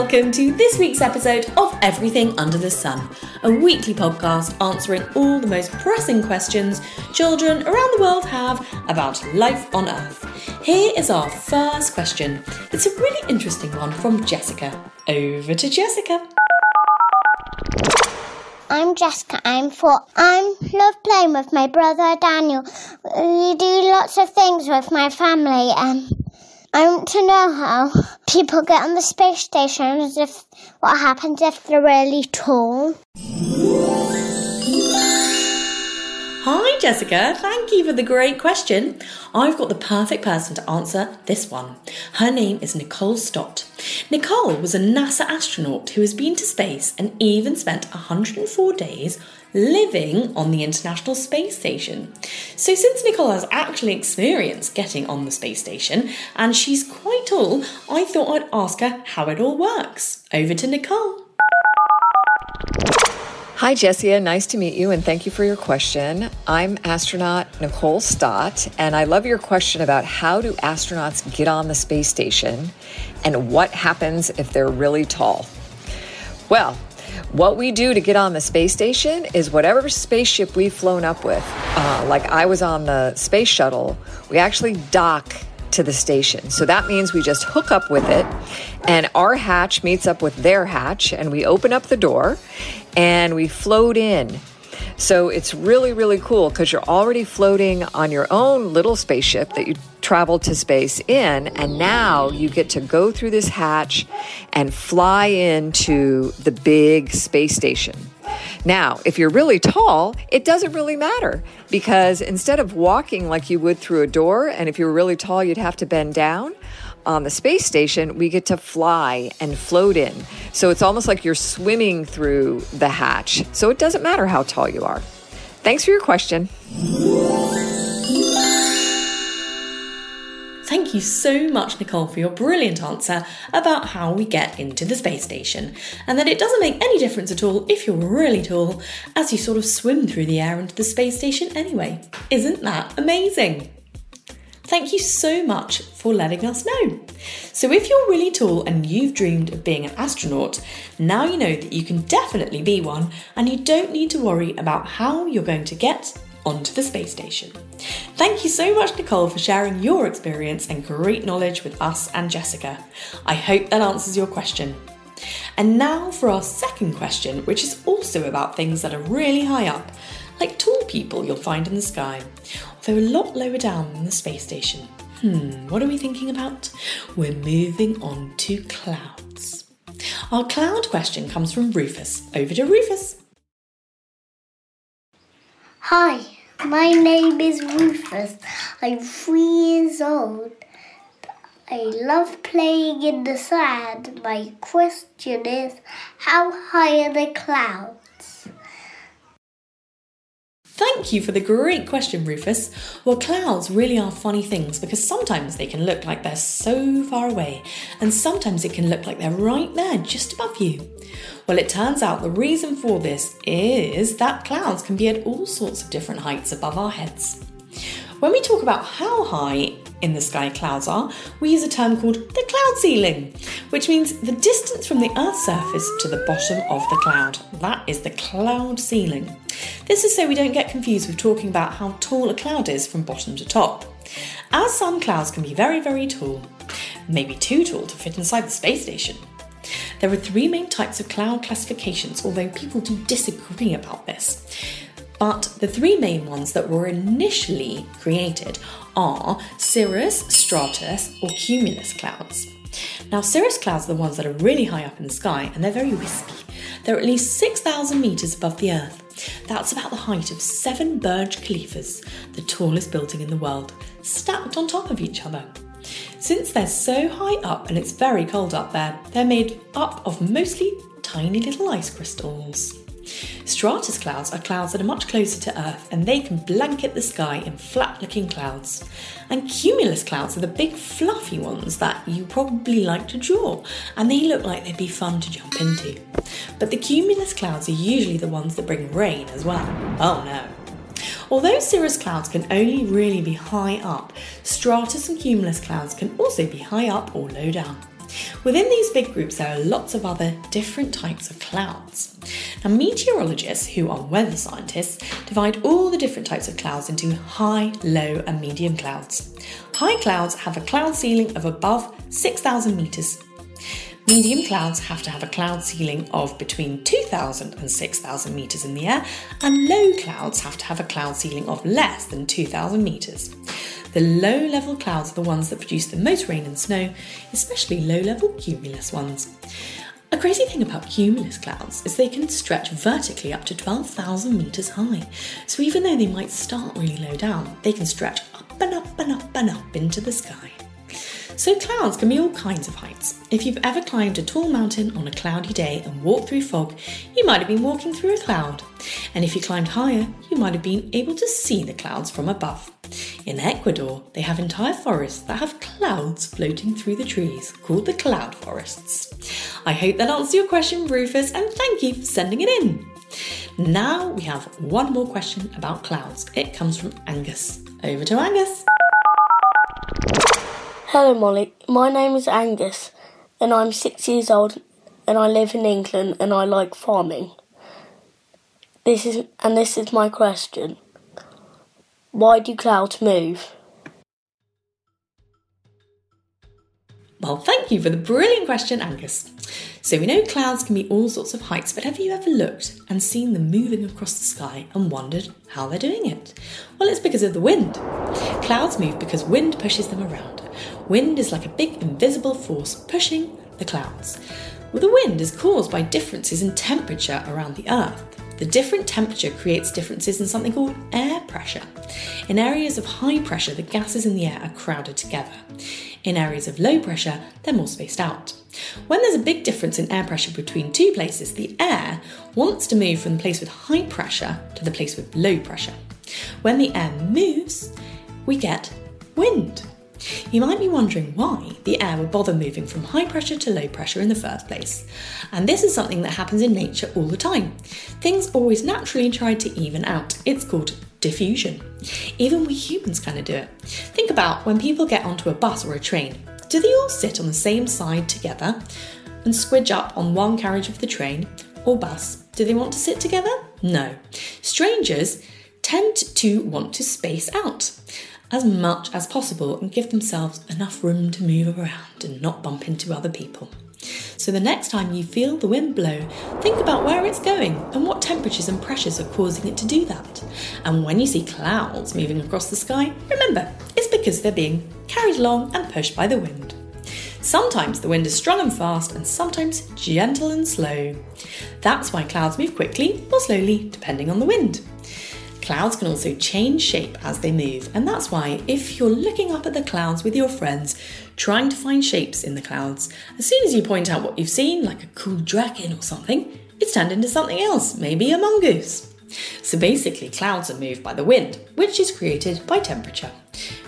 welcome to this week's episode of Everything Under the Sun, a weekly podcast answering all the most pressing questions children around the world have about life on Earth. Here is our first question. It's a really interesting one from Jessica. Over to Jessica. I'm Jessica. I'm four. I love playing with my brother Daniel. We do lots of things with my family. Um, I want to know how people get on the space station if what happens if they're really tall. Jessica. Thank you for the great question. I've got the perfect person to answer this one. Her name is Nicole Stott. Nicole was a NASA astronaut who has been to space and even spent 104 days living on the International Space Station. So, since Nicole has actually experienced getting on the space station and she's quite tall, I thought I'd ask her how it all works. Over to Nicole. Hi, Jessia. Nice to meet you and thank you for your question. I'm astronaut Nicole Stott, and I love your question about how do astronauts get on the space station and what happens if they're really tall. Well, what we do to get on the space station is whatever spaceship we've flown up with. Uh, like I was on the space shuttle, we actually dock to the station. So that means we just hook up with it, and our hatch meets up with their hatch, and we open up the door and we float in. So it's really, really cool because you're already floating on your own little spaceship that you traveled to space in, and now you get to go through this hatch and fly into the big space station. Now, if you're really tall, it doesn't really matter because instead of walking like you would through a door, and if you were really tall, you'd have to bend down, on the space station, we get to fly and float in. So it's almost like you're swimming through the hatch. So it doesn't matter how tall you are. Thanks for your question. Thank you so much, Nicole, for your brilliant answer about how we get into the space station, and that it doesn't make any difference at all if you're really tall, as you sort of swim through the air into the space station anyway. Isn't that amazing? Thank you so much for letting us know. So, if you're really tall and you've dreamed of being an astronaut, now you know that you can definitely be one and you don't need to worry about how you're going to get onto the space station. Thank you so much, Nicole, for sharing your experience and great knowledge with us and Jessica. I hope that answers your question. And now for our second question, which is also about things that are really high up, like tall people you'll find in the sky, although a lot lower down than the space station. Hmm, what are we thinking about? We're moving on to clouds. Our cloud question comes from Rufus. Over to Rufus. Hi, my name is Rufus. I'm three years old. I love playing in the sand. My question is how high are the clouds? Thank you for the great question, Rufus. Well, clouds really are funny things because sometimes they can look like they're so far away, and sometimes it can look like they're right there, just above you. Well, it turns out the reason for this is that clouds can be at all sorts of different heights above our heads. When we talk about how high in the sky clouds are, we use a term called the cloud ceiling, which means the distance from the Earth's surface to the bottom of the cloud. That is the cloud ceiling. This is so we don't get confused with talking about how tall a cloud is from bottom to top. As some clouds can be very, very tall, maybe too tall to fit inside the space station. There are three main types of cloud classifications, although people do disagree about this. But the three main ones that were initially created are cirrus, stratus, or cumulus clouds. Now, cirrus clouds are the ones that are really high up in the sky and they're very wispy. They're at least 6,000 metres above the Earth. That's about the height of seven Burj Khalifas, the tallest building in the world, stacked on top of each other. Since they're so high up and it's very cold up there, they're made up of mostly tiny little ice crystals. Stratus clouds are clouds that are much closer to Earth and they can blanket the sky in flat looking clouds. And cumulus clouds are the big fluffy ones that you probably like to draw and they look like they'd be fun to jump into. But the cumulus clouds are usually the ones that bring rain as well. Oh no. Although cirrus clouds can only really be high up, stratus and cumulus clouds can also be high up or low down. Within these big groups, there are lots of other different types of clouds. Now, meteorologists, who are weather scientists, divide all the different types of clouds into high, low, and medium clouds. High clouds have a cloud ceiling of above 6,000 metres. Medium clouds have to have a cloud ceiling of between 2,000 and 6,000 metres in the air, and low clouds have to have a cloud ceiling of less than 2,000 metres. The low level clouds are the ones that produce the most rain and snow, especially low level cumulus ones. A crazy thing about cumulus clouds is they can stretch vertically up to 12,000 metres high. So even though they might start really low down, they can stretch up and up and up and up into the sky. So, clouds can be all kinds of heights. If you've ever climbed a tall mountain on a cloudy day and walked through fog, you might have been walking through a cloud. And if you climbed higher, you might have been able to see the clouds from above. In Ecuador, they have entire forests that have clouds floating through the trees, called the cloud forests. I hope that answers your question, Rufus, and thank you for sending it in. Now we have one more question about clouds. It comes from Angus. Over to Angus. Hello, Molly. My name is Angus, and I'm six years old, and I live in England, and I like farming. This is and this is my question: Why do clouds move? Well, thank you for the brilliant question, Angus. So, we know clouds can be all sorts of heights, but have you ever looked and seen them moving across the sky and wondered how they're doing it? Well, it's because of the wind. Clouds move because wind pushes them around. Wind is like a big invisible force pushing the clouds. Well, the wind is caused by differences in temperature around the Earth. The different temperature creates differences in something called air pressure. In areas of high pressure, the gases in the air are crowded together. In areas of low pressure, they're more spaced out. When there's a big difference in air pressure between two places, the air wants to move from the place with high pressure to the place with low pressure. When the air moves, we get wind. You might be wondering why the air would bother moving from high pressure to low pressure in the first place. And this is something that happens in nature all the time. Things always naturally try to even out. It's called diffusion. Even we humans kind of do it. Think about when people get onto a bus or a train. Do they all sit on the same side together and squidge up on one carriage of the train or bus? Do they want to sit together? No. Strangers tend to want to space out as much as possible and give themselves enough room to move around and not bump into other people. So the next time you feel the wind blow, think about where it's going and what temperatures and pressures are causing it to do that. And when you see clouds moving across the sky, remember, it's because they're being carried along and pushed by the wind. Sometimes the wind is strong and fast, and sometimes gentle and slow. That's why clouds move quickly or slowly, depending on the wind. Clouds can also change shape as they move, and that's why if you're looking up at the clouds with your friends, trying to find shapes in the clouds, as soon as you point out what you've seen, like a cool dragon or something, it's turned into something else, maybe a mongoose. So basically, clouds are moved by the wind, which is created by temperature,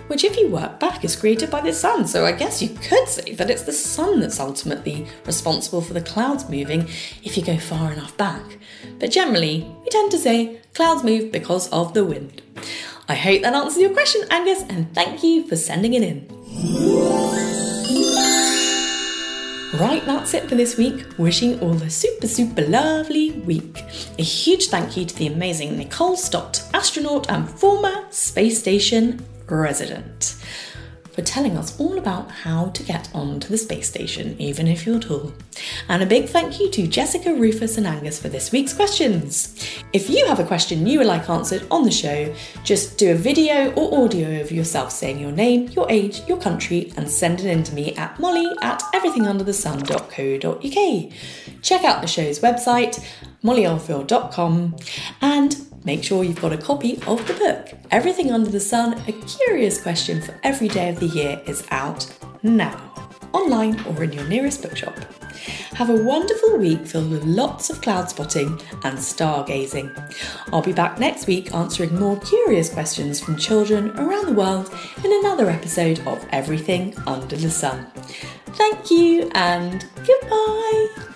which, if you work back, is created by the sun. So I guess you could say that it's the sun that's ultimately responsible for the clouds moving if you go far enough back. But generally, we tend to say clouds move because of the wind. I hope that answers your question, Angus, and thank you for sending it in. Right, that's it for this week. Wishing all a super, super lovely week. A huge thank you to the amazing Nicole Stott, astronaut and former space station resident for telling us all about how to get onto the space station, even if you're tall. And a big thank you to Jessica, Rufus, and Angus for this week's questions. If you have a question you would like answered on the show, just do a video or audio of yourself saying your name, your age, your country, and send it in to me at molly at everythingunderthesun.co.uk. Check out the show's website, mollyoldfield.com, and Make sure you've got a copy of the book. Everything Under the Sun, a curious question for every day of the year is out now, online or in your nearest bookshop. Have a wonderful week filled with lots of cloud spotting and stargazing. I'll be back next week answering more curious questions from children around the world in another episode of Everything Under the Sun. Thank you and goodbye.